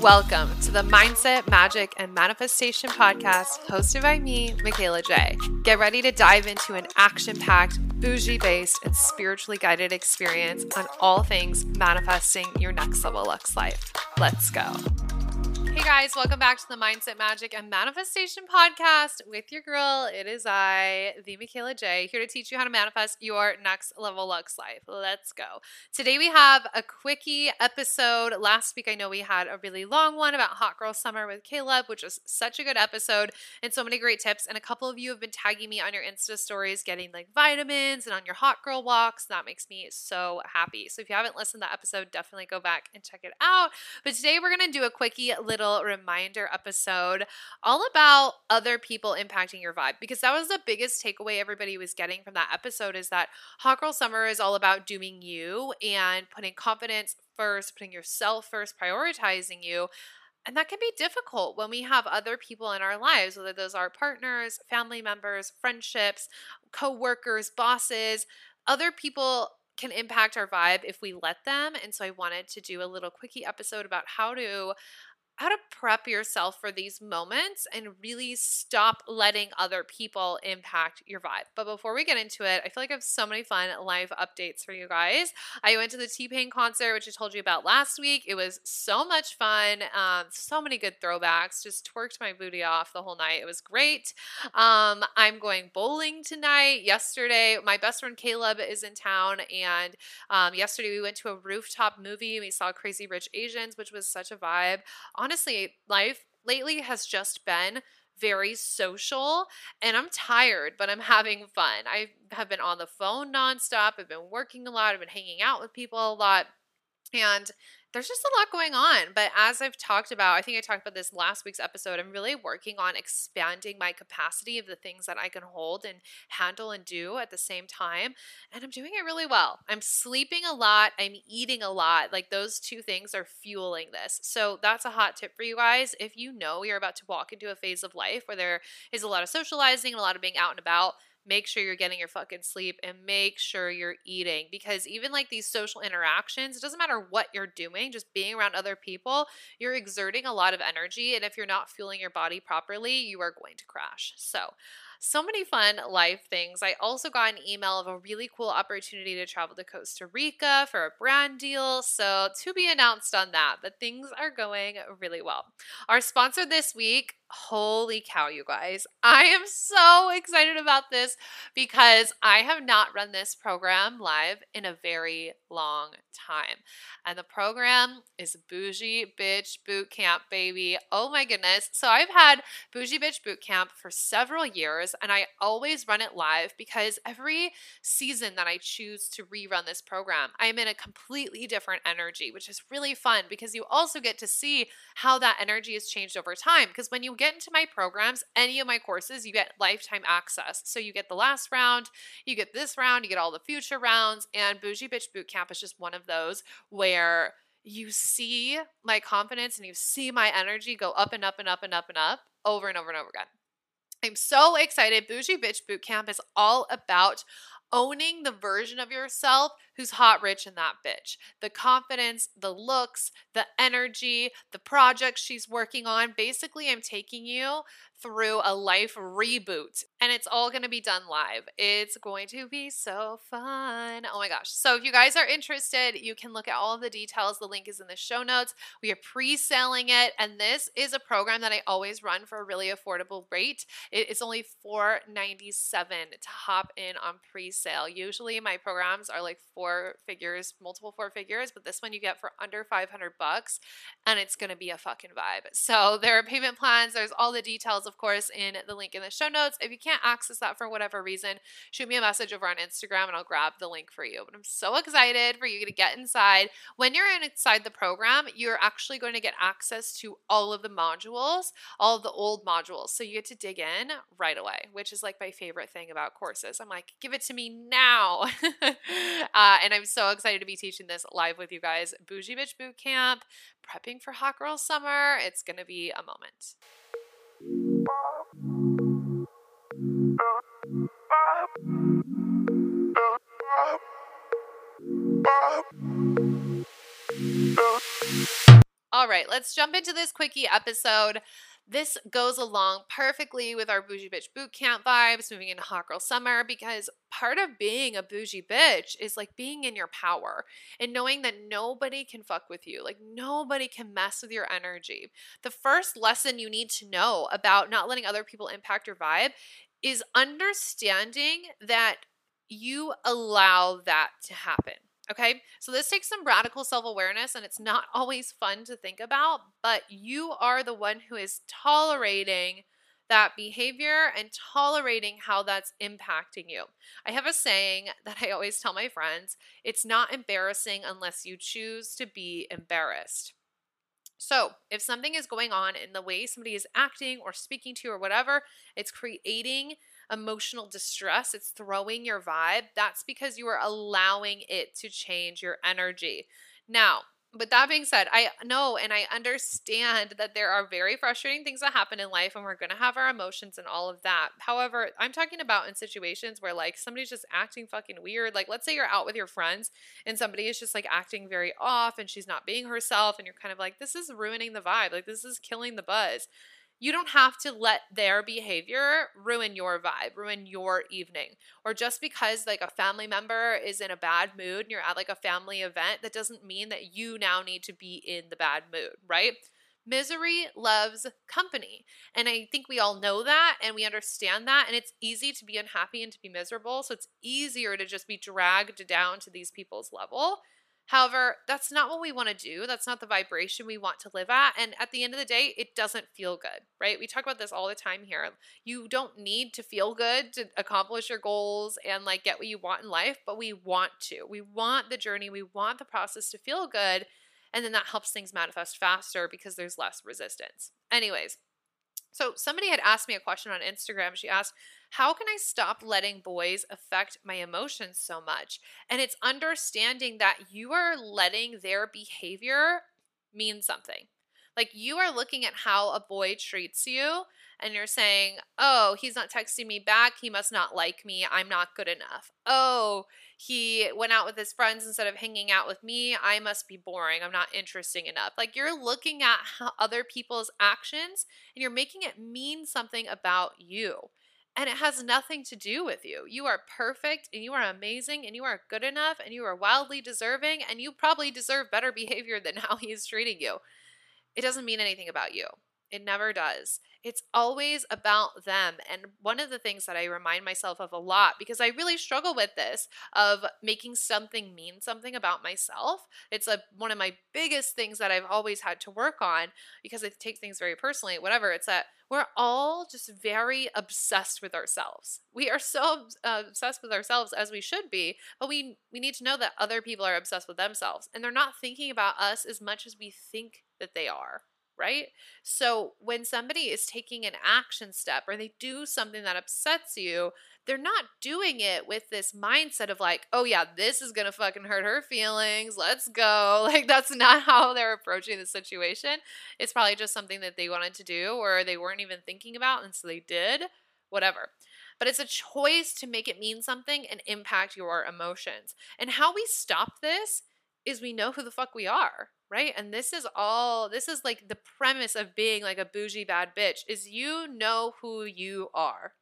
Welcome to the Mindset, Magic, and Manifestation podcast hosted by me, Michaela J. Get ready to dive into an action packed, bougie based, and spiritually guided experience on all things manifesting your next level Lux life. Let's go. Hey guys, welcome back to the Mindset Magic and Manifestation Podcast with your girl. It is I, the Michaela J, here to teach you how to manifest your next level Lux life. Let's go. Today we have a quickie episode. Last week I know we had a really long one about Hot Girl Summer with Caleb, which was such a good episode and so many great tips. And a couple of you have been tagging me on your Insta stories, getting like vitamins and on your hot girl walks. That makes me so happy. So if you haven't listened to that episode, definitely go back and check it out. But today we're gonna do a quickie little little reminder episode all about other people impacting your vibe because that was the biggest takeaway everybody was getting from that episode is that Hot Girl Summer is all about doing you and putting confidence first, putting yourself first, prioritizing you. And that can be difficult when we have other people in our lives, whether those are partners, family members, friendships, co-workers, bosses, other people can impact our vibe if we let them. And so I wanted to do a little quickie episode about how to how to prep yourself for these moments and really stop letting other people impact your vibe. But before we get into it, I feel like I have so many fun live updates for you guys. I went to the T Pain concert, which I told you about last week. It was so much fun. Um, so many good throwbacks. Just twerked my booty off the whole night. It was great. Um, I'm going bowling tonight. Yesterday, my best friend Caleb is in town, and um, yesterday we went to a rooftop movie. We saw Crazy Rich Asians, which was such a vibe. Honestly, life lately has just been very social and I'm tired, but I'm having fun. I have been on the phone nonstop. I've been working a lot. I've been hanging out with people a lot. And there's just a lot going on. But as I've talked about, I think I talked about this last week's episode, I'm really working on expanding my capacity of the things that I can hold and handle and do at the same time. And I'm doing it really well. I'm sleeping a lot, I'm eating a lot. Like those two things are fueling this. So that's a hot tip for you guys. If you know you're about to walk into a phase of life where there is a lot of socializing and a lot of being out and about, make sure you're getting your fucking sleep and make sure you're eating because even like these social interactions, it doesn't matter what you're doing, just being around other people, you're exerting a lot of energy. And if you're not fueling your body properly, you are going to crash. So, so many fun life things. I also got an email of a really cool opportunity to travel to Costa Rica for a brand deal. So, to be announced on that, but things are going really well. Our sponsor this week Holy cow, you guys. I am so excited about this because I have not run this program live in a very long time. And the program is Bougie Bitch Boot Camp, baby. Oh my goodness. So I've had Bougie Bitch Boot Camp for several years and I always run it live because every season that I choose to rerun this program, I'm in a completely different energy, which is really fun because you also get to see how that energy has changed over time. Because when you get into my programs, any of my courses, you get lifetime access. So you get the last round, you get this round, you get all the future rounds, and Bougie Bitch Bootcamp is just one of those where you see my confidence and you see my energy go up and up and up and up and up over and over and over again. I'm so excited. Bougie Bitch Bootcamp is all about owning the version of yourself who's hot, rich, and that bitch. The confidence, the looks, the energy, the projects she's working on. Basically, I'm taking you through a life reboot and it's all going to be done live. It's going to be so fun. Oh my gosh. So, if you guys are interested, you can look at all of the details. The link is in the show notes. We are pre selling it, and this is a program that I always run for a really affordable rate. It's only $4.97 to hop in on pre sale. Usually, my programs are like four four figures, multiple four figures, but this one you get for under 500 bucks and it's going to be a fucking vibe. So there are payment plans. There's all the details, of course, in the link in the show notes. If you can't access that for whatever reason, shoot me a message over on Instagram and I'll grab the link for you. But I'm so excited for you to get inside. When you're inside the program, you're actually going to get access to all of the modules, all of the old modules. So you get to dig in right away, which is like my favorite thing about courses. I'm like, give it to me now. uh, and I'm so excited to be teaching this live with you guys. Bougie Bitch Boot Camp, prepping for Hot Girl Summer. It's going to be a moment. All right, let's jump into this quickie episode. This goes along perfectly with our bougie bitch boot camp vibes moving into hot girl summer because part of being a bougie bitch is like being in your power and knowing that nobody can fuck with you. Like nobody can mess with your energy. The first lesson you need to know about not letting other people impact your vibe is understanding that you allow that to happen. Okay, so this takes some radical self awareness and it's not always fun to think about, but you are the one who is tolerating that behavior and tolerating how that's impacting you. I have a saying that I always tell my friends it's not embarrassing unless you choose to be embarrassed. So, if something is going on in the way somebody is acting or speaking to you or whatever, it's creating emotional distress, it's throwing your vibe, that's because you are allowing it to change your energy. Now, but that being said, I know and I understand that there are very frustrating things that happen in life and we're going to have our emotions and all of that. However, I'm talking about in situations where like somebody's just acting fucking weird. Like let's say you're out with your friends and somebody is just like acting very off and she's not being herself and you're kind of like this is ruining the vibe. Like this is killing the buzz you don't have to let their behavior ruin your vibe, ruin your evening. Or just because like a family member is in a bad mood and you're at like a family event, that doesn't mean that you now need to be in the bad mood, right? Misery loves company. And I think we all know that and we understand that. And it's easy to be unhappy and to be miserable. So it's easier to just be dragged down to these people's level However, that's not what we want to do. That's not the vibration we want to live at. And at the end of the day, it doesn't feel good, right? We talk about this all the time here. You don't need to feel good to accomplish your goals and like get what you want in life, but we want to. We want the journey, we want the process to feel good. And then that helps things manifest faster because there's less resistance. Anyways, so somebody had asked me a question on Instagram. She asked, How can I stop letting boys affect my emotions so much? And it's understanding that you are letting their behavior mean something. Like you are looking at how a boy treats you and you're saying, oh, he's not texting me back. He must not like me. I'm not good enough. Oh, he went out with his friends instead of hanging out with me. I must be boring. I'm not interesting enough. Like you're looking at other people's actions and you're making it mean something about you. And it has nothing to do with you. You are perfect and you are amazing and you are good enough and you are wildly deserving and you probably deserve better behavior than how he's treating you. It doesn't mean anything about you. It never does. It's always about them. And one of the things that I remind myself of a lot, because I really struggle with this of making something mean something about myself. It's a, one of my biggest things that I've always had to work on because I take things very personally, whatever. It's that we're all just very obsessed with ourselves. We are so uh, obsessed with ourselves as we should be, but we we need to know that other people are obsessed with themselves and they're not thinking about us as much as we think that they are right? So when somebody is taking an action step or they do something that upsets you, they're not doing it with this mindset of like, oh yeah, this is gonna fucking hurt her feelings. Let's go. Like that's not how they're approaching the situation. It's probably just something that they wanted to do or they weren't even thinking about and so they did. Whatever but it's a choice to make it mean something and impact your emotions. And how we stop this is we know who the fuck we are right? And this is all this is like the premise of being like a bougie bad bitch is you know who you are.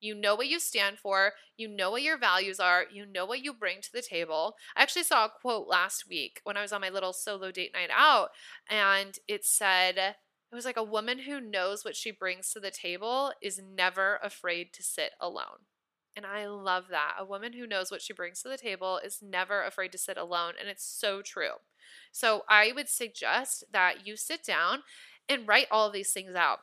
You know what you stand for you know what your values are you know what you bring to the table. I actually saw a quote last week when i was on my little solo date night out and it said it was like a woman who knows what she brings to the table is never afraid to sit alone and I love that. A woman who knows what she brings to the table is never afraid to sit alone. And it's so true. So I would suggest that you sit down and write all these things out.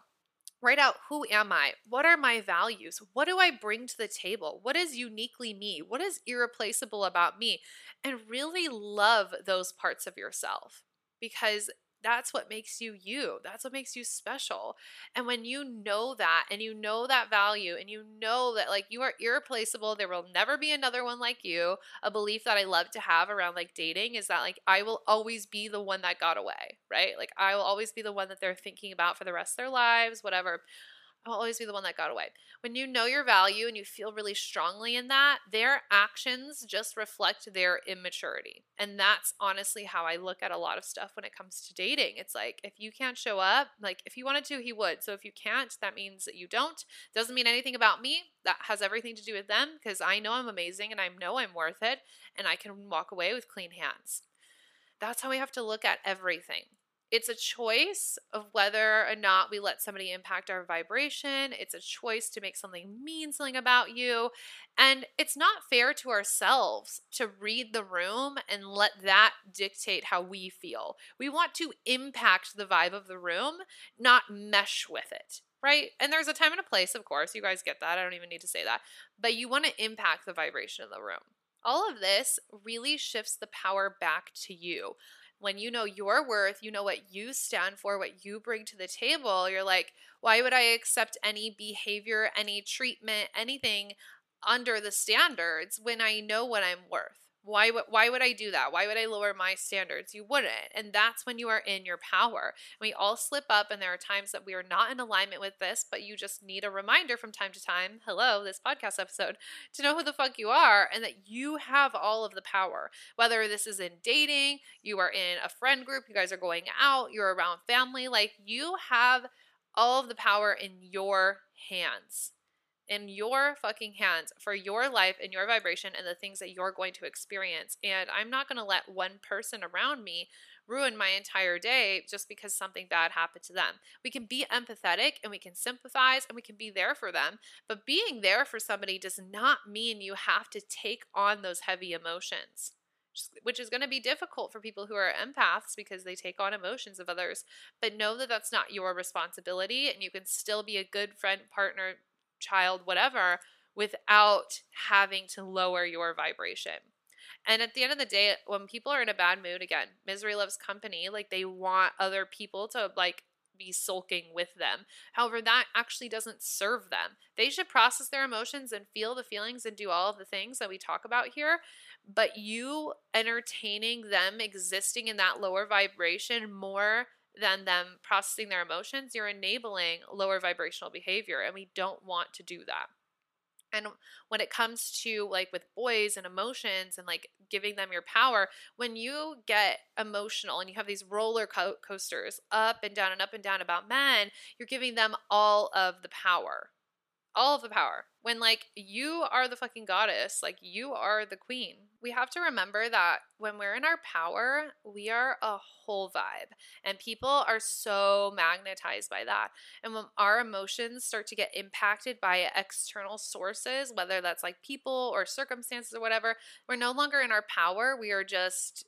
Write out who am I? What are my values? What do I bring to the table? What is uniquely me? What is irreplaceable about me? And really love those parts of yourself because that's what makes you you. That's what makes you special. And when you know that and you know that value and you know that like you are irreplaceable, there will never be another one like you. A belief that I love to have around like dating is that like I will always be the one that got away, right? Like I will always be the one that they're thinking about for the rest of their lives, whatever. I'll always be the one that got away. When you know your value and you feel really strongly in that, their actions just reflect their immaturity. And that's honestly how I look at a lot of stuff when it comes to dating. It's like if you can't show up, like if he wanted to, he would. So if you can't, that means that you don't. Doesn't mean anything about me. That has everything to do with them because I know I'm amazing and I know I'm worth it and I can walk away with clean hands. That's how we have to look at everything it's a choice of whether or not we let somebody impact our vibration. It's a choice to make something mean something about you. And it's not fair to ourselves to read the room and let that dictate how we feel. We want to impact the vibe of the room, not mesh with it. Right. And there's a time and a place, of course. You guys get that. I don't even need to say that. But you want to impact the vibration of the room. All of this really shifts the power back to you when you know your worth, you know what you stand for, what you bring to the table, you're like, why would I accept any behavior, any treatment, anything under the standards when I know what I'm worth? Why would why would I do that? Why would I lower my standards? You wouldn't. And that's when you are in your power. We all slip up and there are times that we are not in alignment with this, but you just need a reminder from time to time, hello, this podcast episode, to know who the fuck you are and that you have all of the power. Whether this is in dating, you are in a friend group, you guys are going out, you're around family, like you have all of the power in your hands in your fucking hands for your life and your vibration and the things that you're going to experience. And I'm not going to let one person around me ruin my entire day just because something bad happened to them. We can be empathetic and we can sympathize and we can be there for them, but being there for somebody does not mean you have to take on those heavy emotions. Which is going to be difficult for people who are empaths because they take on emotions of others. But know that that's not your responsibility, and you can still be a good friend, partner, child, whatever, without having to lower your vibration. And at the end of the day, when people are in a bad mood, again, misery loves company. Like they want other people to like be sulking with them. However, that actually doesn't serve them. They should process their emotions and feel the feelings and do all of the things that we talk about here. But you entertaining them existing in that lower vibration more than them processing their emotions, you're enabling lower vibrational behavior. And we don't want to do that. And when it comes to like with boys and emotions and like giving them your power, when you get emotional and you have these roller co- coasters up and down and up and down about men, you're giving them all of the power all of the power. When like you are the fucking goddess, like you are the queen. We have to remember that when we're in our power, we are a whole vibe. And people are so magnetized by that. And when our emotions start to get impacted by external sources, whether that's like people or circumstances or whatever, we're no longer in our power. We are just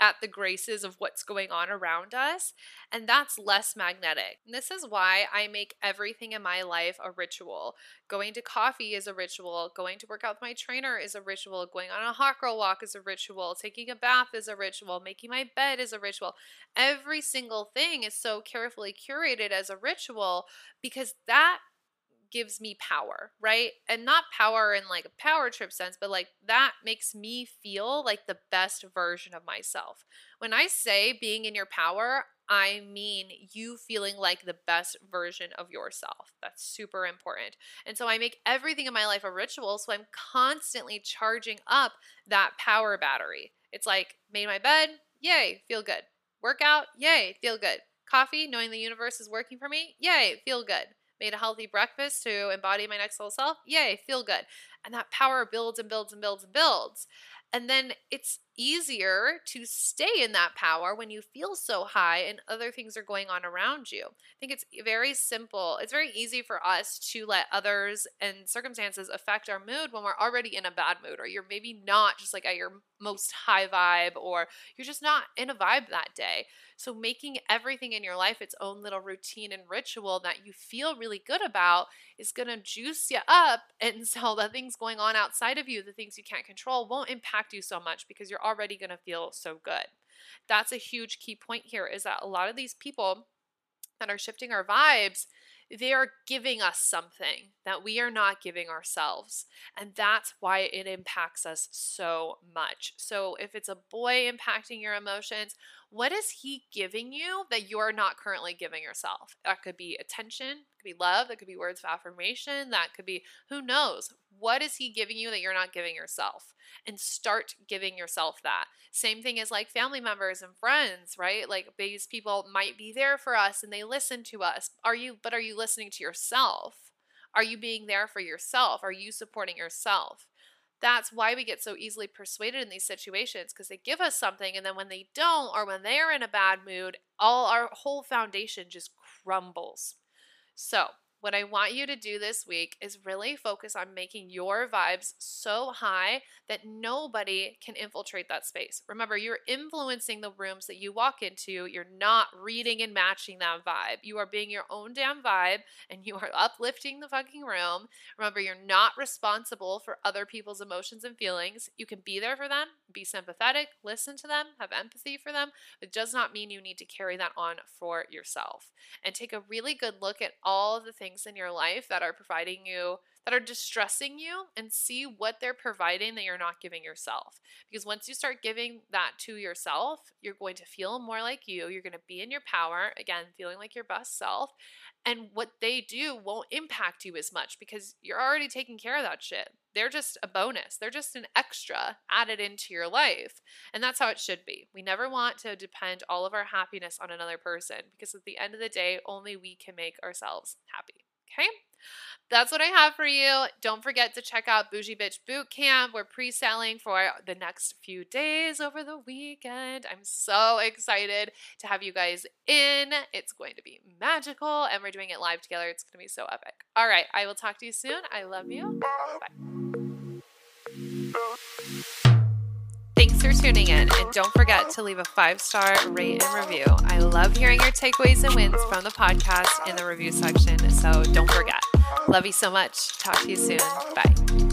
at the graces of what's going on around us, and that's less magnetic. And this is why I make everything in my life a ritual. Going to coffee is a ritual, going to work out with my trainer is a ritual, going on a hot girl walk is a ritual, taking a bath is a ritual, making my bed is a ritual. Every single thing is so carefully curated as a ritual because that gives me power, right? And not power in like a power trip sense, but like that makes me feel like the best version of myself. When I say being in your power, I mean you feeling like the best version of yourself. That's super important. And so I make everything in my life a ritual. So I'm constantly charging up that power battery. It's like, made my bed, yay, feel good. Workout, yay, feel good. Coffee, knowing the universe is working for me, yay, feel good made a healthy breakfast to embody my next level self, yay, feel good. And that power builds and builds and builds and builds. And then it's easier to stay in that power when you feel so high and other things are going on around you. I think it's very simple. It's very easy for us to let others and circumstances affect our mood when we're already in a bad mood or you're maybe not just like at your most high vibe or you're just not in a vibe that day. So, making everything in your life its own little routine and ritual that you feel really good about is going to juice you up. And so, the things going on outside of you, the things you can't control, won't impact you so much because you're already going to feel so good. That's a huge key point here is that a lot of these people that are shifting our vibes they are giving us something that we are not giving ourselves. And that's why it impacts us so much. So, if it's a boy impacting your emotions, what is he giving you that you're not currently giving yourself? That could be attention, could be love, that could be words of affirmation, that could be who knows. What is he giving you that you're not giving yourself? And start giving yourself that. Same thing as like family members and friends, right? Like these people might be there for us and they listen to us. Are you but are you listening to yourself? Are you being there for yourself? Are you supporting yourself? That's why we get so easily persuaded in these situations because they give us something and then when they don't or when they're in a bad mood, all our whole foundation just crumbles. So, what I want you to do this week is really focus on making your vibes so high that nobody can infiltrate that space. Remember, you're influencing the rooms that you walk into. You're not reading and matching that vibe. You are being your own damn vibe and you are uplifting the fucking room. Remember, you're not responsible for other people's emotions and feelings. You can be there for them, be sympathetic, listen to them, have empathy for them. It does not mean you need to carry that on for yourself. And take a really good look at all of the things in your life that are providing you that are distressing you and see what they're providing that you're not giving yourself. Because once you start giving that to yourself, you're going to feel more like you. You're going to be in your power, again, feeling like your best self. And what they do won't impact you as much because you're already taking care of that shit. They're just a bonus, they're just an extra added into your life. And that's how it should be. We never want to depend all of our happiness on another person because at the end of the day, only we can make ourselves happy. Okay? That's what I have for you. Don't forget to check out Bougie Bitch Boot Camp. We're pre selling for the next few days over the weekend. I'm so excited to have you guys in. It's going to be magical, and we're doing it live together. It's going to be so epic. All right, I will talk to you soon. I love you. Bye. For tuning in, and don't forget to leave a five star rate and review. I love hearing your takeaways and wins from the podcast in the review section, so don't forget. Love you so much. Talk to you soon. Bye.